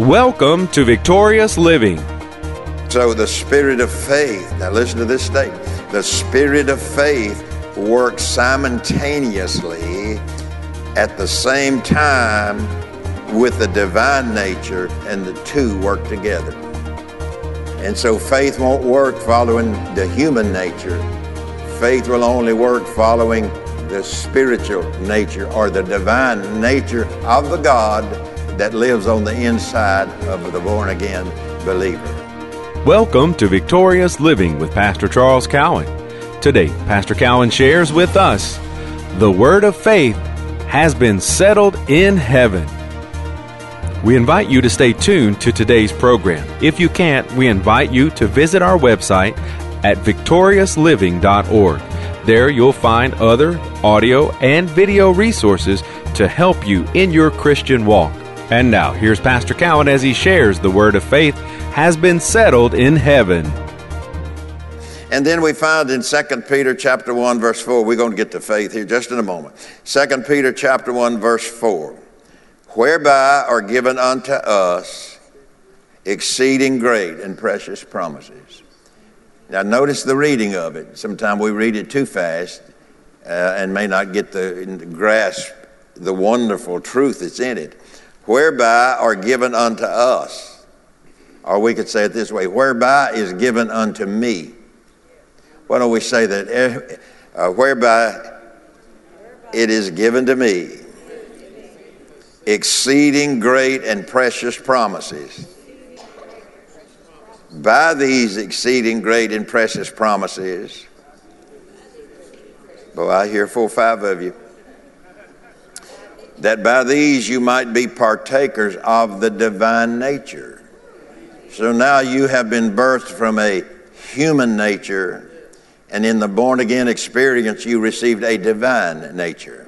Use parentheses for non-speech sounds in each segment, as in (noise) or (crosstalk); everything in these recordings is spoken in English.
Welcome to Victorious Living. So, the spirit of faith, now listen to this statement the spirit of faith works simultaneously at the same time with the divine nature, and the two work together. And so, faith won't work following the human nature, faith will only work following the spiritual nature or the divine nature of the God that lives on the inside of the born again believer. Welcome to Victorious Living with Pastor Charles Cowan. Today, Pastor Cowan shares with us the Word of Faith has been settled in heaven. We invite you to stay tuned to today's program. If you can't, we invite you to visit our website at victoriousliving.org. There you'll find other audio and video resources to help you in your Christian walk. And now, here's Pastor Cowan as he shares the word of faith has been settled in heaven. And then we find in 2 Peter chapter 1 verse 4, we're going to get to faith here just in a moment. 2 Peter chapter 1 verse 4, whereby are given unto us exceeding great and precious promises. Now notice the reading of it. Sometimes we read it too fast uh, and may not get the grasp the wonderful truth that's in it whereby are given unto us. Or we could say it this way whereby is given unto me. Why don't we say that? Eh, uh, whereby it is given to me exceeding great and precious promises. By these exceeding great and precious promises, boy, I hear four or five of you that by these you might be partakers of the divine nature. So now you have been birthed from a human nature, and in the born again experience, you received a divine nature.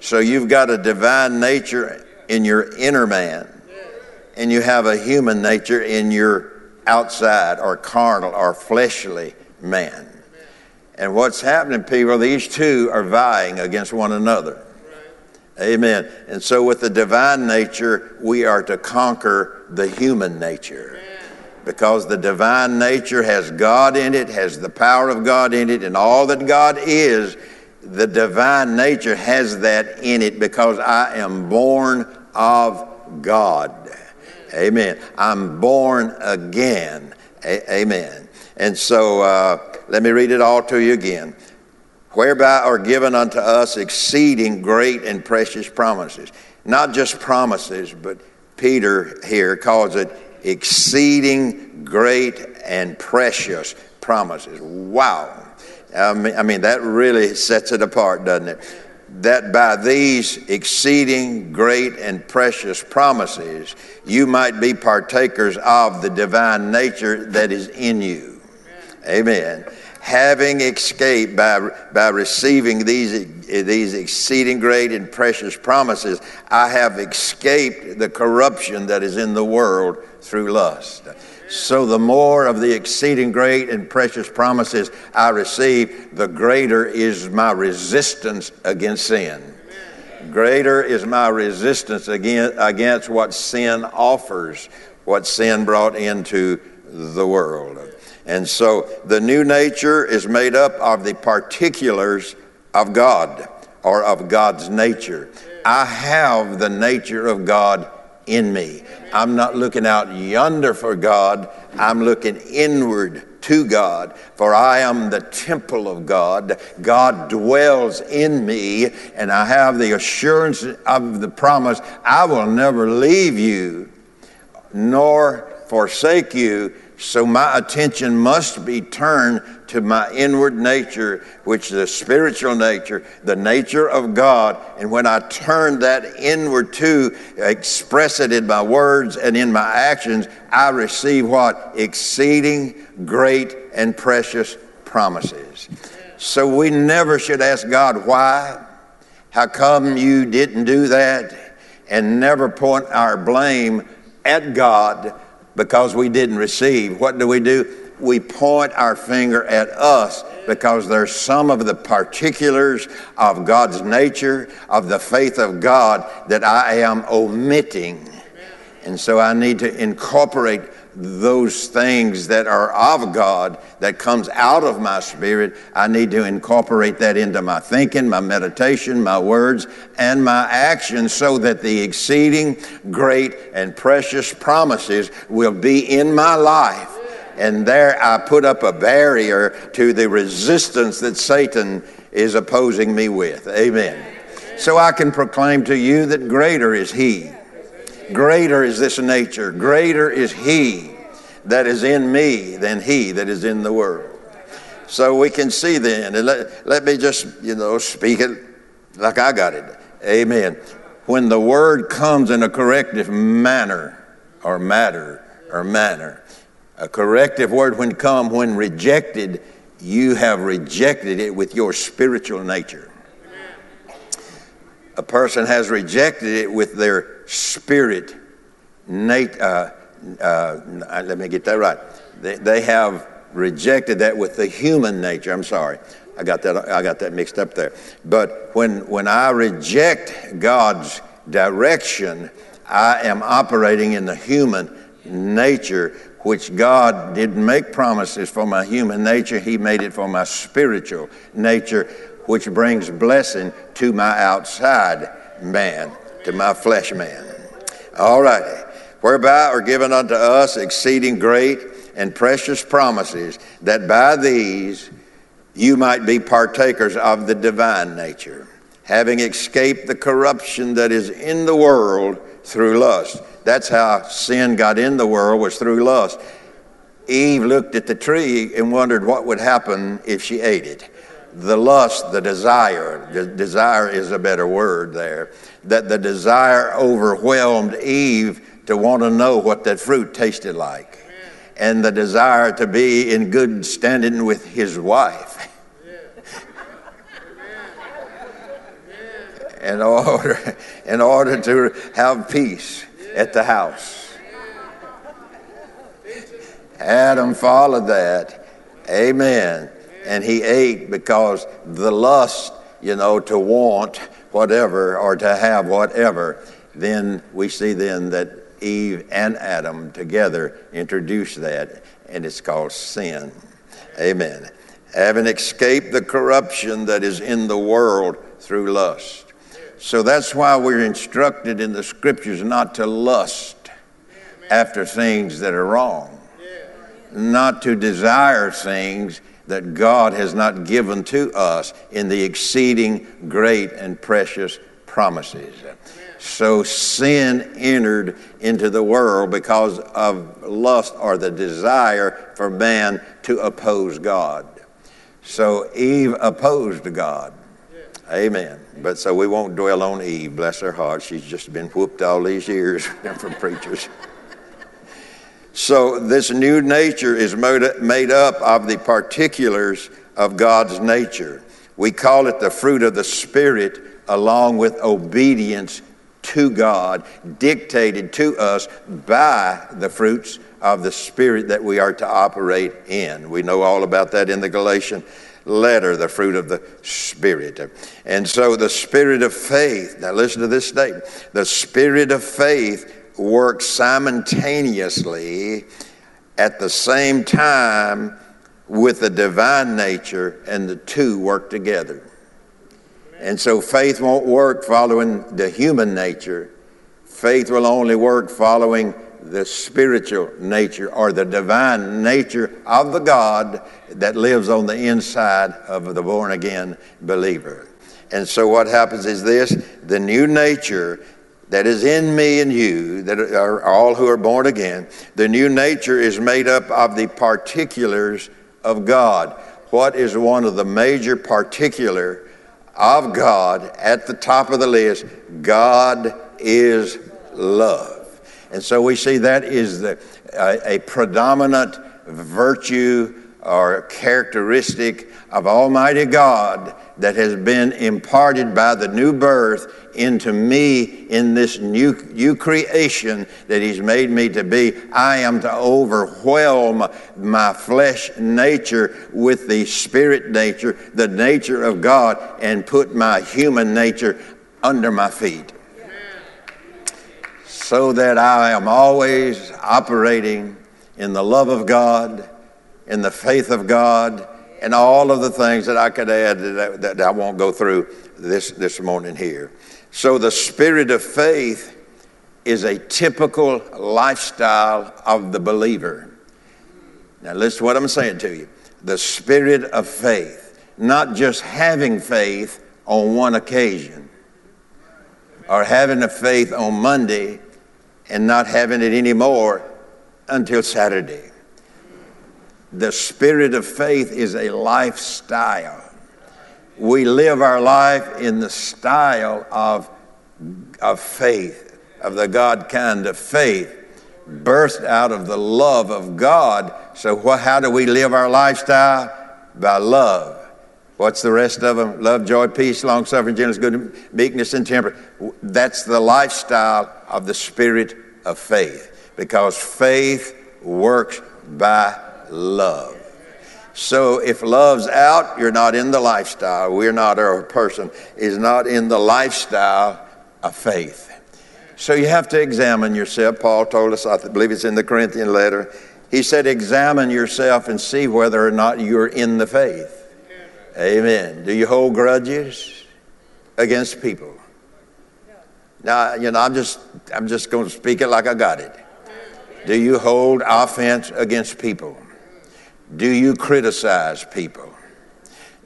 So you've got a divine nature in your inner man, and you have a human nature in your outside or carnal or fleshly man. And what's happening, people, these two are vying against one another. Amen. And so, with the divine nature, we are to conquer the human nature. Because the divine nature has God in it, has the power of God in it, and all that God is, the divine nature has that in it because I am born of God. Amen. I'm born again. A- amen. And so, uh, let me read it all to you again whereby are given unto us exceeding great and precious promises. Not just promises, but Peter here calls it exceeding great and precious promises. Wow. I mean, I mean, that really sets it apart, doesn't it? That by these exceeding great and precious promises, you might be partakers of the divine nature that is in you. Amen having escaped by, by receiving these, these exceeding great and precious promises, I have escaped the corruption that is in the world through lust. So, the more of the exceeding great and precious promises I receive, the greater is my resistance against sin. Greater is my resistance against, what sin offers, what sin brought into the world. And so the new nature is made up of the particulars of God or of God's nature. I have the nature of God in me. I'm not looking out yonder for God, I'm looking inward to God, for I am the temple of God. God dwells in me, and I have the assurance of the promise I will never leave you nor forsake you so my attention must be turned to my inward nature, which is the spiritual nature, the nature of God. And when I turn that inward to, express it in my words and in my actions, I receive what? Exceeding great and precious promises. So we never should ask God, why? How come you didn't do that? And never point our blame at God because we didn't receive. What do we do? We point our finger at us because there's some of the particulars of God's nature, of the faith of God that I am omitting. And so I need to incorporate those things that are of God that comes out of my spirit. I need to incorporate that into my thinking, my meditation, my words, and my actions so that the exceeding great and precious promises will be in my life. And there I put up a barrier to the resistance that Satan is opposing me with. Amen. So I can proclaim to you that greater is He Greater is this nature, greater is He that is in me than He that is in the world. So we can see then, and let, let me just, you know, speak it like I got it. Amen. When the word comes in a corrective manner, or matter, or manner, a corrective word when come, when rejected, you have rejected it with your spiritual nature a person has rejected it with their spirit. Nat- uh, uh, let me get that right. They, they have rejected that with the human nature. I'm sorry. I got that, I got that mixed up there. But when, when I reject God's direction, I am operating in the human nature, which God didn't make promises for my human nature. He made it for my spiritual nature, which brings blessing to my outside man, to my flesh man. All righty. Whereby are given unto us exceeding great and precious promises, that by these you might be partakers of the divine nature, having escaped the corruption that is in the world through lust. That's how sin got in the world, was through lust. Eve looked at the tree and wondered what would happen if she ate it the lust, the desire, the desire is a better word there, that the desire overwhelmed Eve to want to know what that fruit tasted like, and the desire to be in good standing with his wife. (laughs) in order, in order to have peace at the house. Adam followed that. Amen and he ate because the lust, you know, to want whatever or to have whatever, then we see then that Eve and Adam together introduce that, and it's called sin. Amen. Having escaped the corruption that is in the world through lust. So that's why we're instructed in the scriptures not to lust after things that are wrong, not to desire things that God has not given to us in the exceeding great and precious promises. So sin entered into the world because of lust or the desire for man to oppose God. So Eve opposed God. Amen. But so we won't dwell on Eve, bless her heart. She's just been whooped all these years (laughs) from preachers. So, this new nature is made up of the particulars of God's nature. We call it the fruit of the Spirit, along with obedience to God, dictated to us by the fruits of the Spirit that we are to operate in. We know all about that in the Galatian letter, the fruit of the Spirit. And so, the Spirit of faith, now listen to this statement the Spirit of faith work simultaneously at the same time with the divine nature, and the two work together. And so faith won't work following the human nature. Faith will only work following the spiritual nature or the divine nature of the God that lives on the inside of the born again believer. And so what happens is this the new nature that is in me and you, that are all who are born again, the new nature is made up of the particulars of God. What is one of the major particular of God at the top of the list? God is love. And so we see that is the, uh, a predominant virtue or characteristic of Almighty God that has been imparted by the new birth into me in this new, new creation that He's made me to be. I am to overwhelm my flesh nature with the spirit nature, the nature of God, and put my human nature under my feet. so that I am always operating in the love of God, in the faith of God, and all of the things that I could add that, that I won't go through this, this morning here. So the spirit of faith is a typical lifestyle of the believer. Now, listen to what I'm saying to you. The spirit of faith, not just having faith on one occasion or having a faith on Monday and not having it anymore until Saturday. The spirit of faith is a lifestyle. We live our life in the style of, of faith, of the God kind of faith, birthed out of the love of God. So, how do we live our lifestyle? By love. What's the rest of them? Love, joy, peace, long suffering, gentleness, good, meekness, and temper. That's the lifestyle of the spirit of faith because faith works by love. So if love's out, you're not in the lifestyle. We're not, a person is not in the lifestyle of faith. So you have to examine yourself. Paul told us, I believe it's in the Corinthian letter. He said, examine yourself and see whether or not you're in the faith. Amen. Do you hold grudges against people? Now, you know, I'm just, I'm just going to speak it like I got it. Do you hold offense against people? Do you criticize people?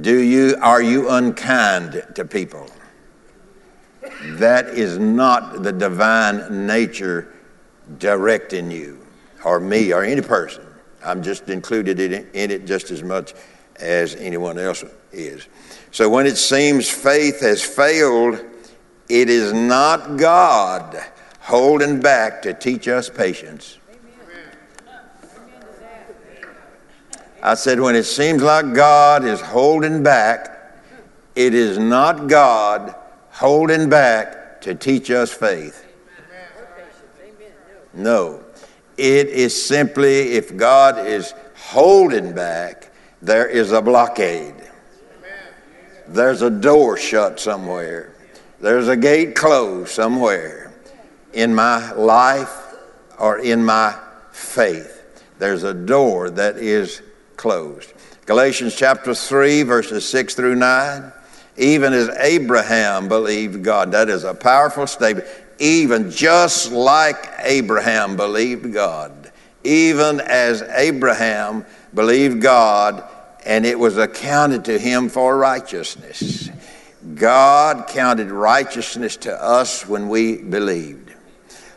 Do you, are you unkind to people? That is not the divine nature directing you or me or any person. I'm just included in it just as much as anyone else is. So when it seems faith has failed, it is not God holding back to teach us patience. I said, when it seems like God is holding back, it is not God holding back to teach us faith. No. It is simply if God is holding back, there is a blockade. There's a door shut somewhere. There's a gate closed somewhere in my life or in my faith. There's a door that is closed. Galatians chapter 3, verses 6 through 9. Even as Abraham believed God. That is a powerful statement. Even just like Abraham believed God. Even as Abraham believed God, and it was accounted to him for righteousness. God counted righteousness to us when we believed.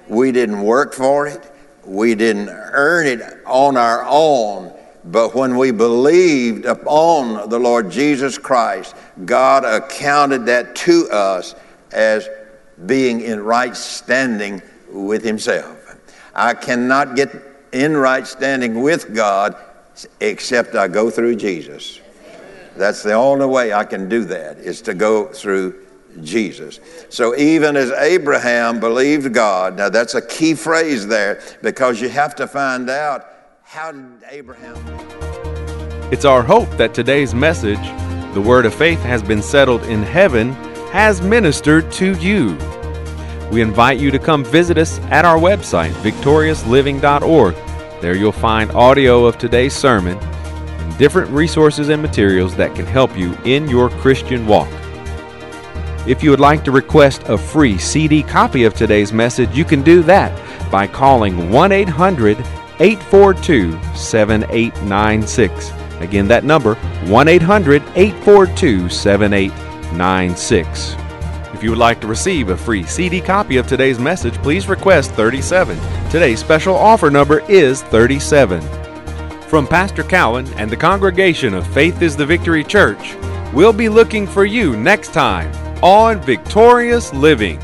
We didn't work for it, we didn't earn it on our own. But when we believed upon the Lord Jesus Christ, God accounted that to us as being in right standing with Himself. I cannot get in right standing with God except I go through Jesus. That's the only way I can do that, is to go through Jesus. So even as Abraham believed God, now that's a key phrase there because you have to find out how did Abraham. It's our hope that today's message, the word of faith has been settled in heaven, has ministered to you. We invite you to come visit us at our website, victoriousliving.org. There you'll find audio of today's sermon and different resources and materials that can help you in your Christian walk. If you would like to request a free CD copy of today's message, you can do that by calling 1 800 842 7896. Again, that number 1 800 842 7896. If you would like to receive a free CD copy of today's message, please request 37. Today's special offer number is 37. From Pastor Cowan and the congregation of Faith is the Victory Church, we'll be looking for you next time on Victorious Living.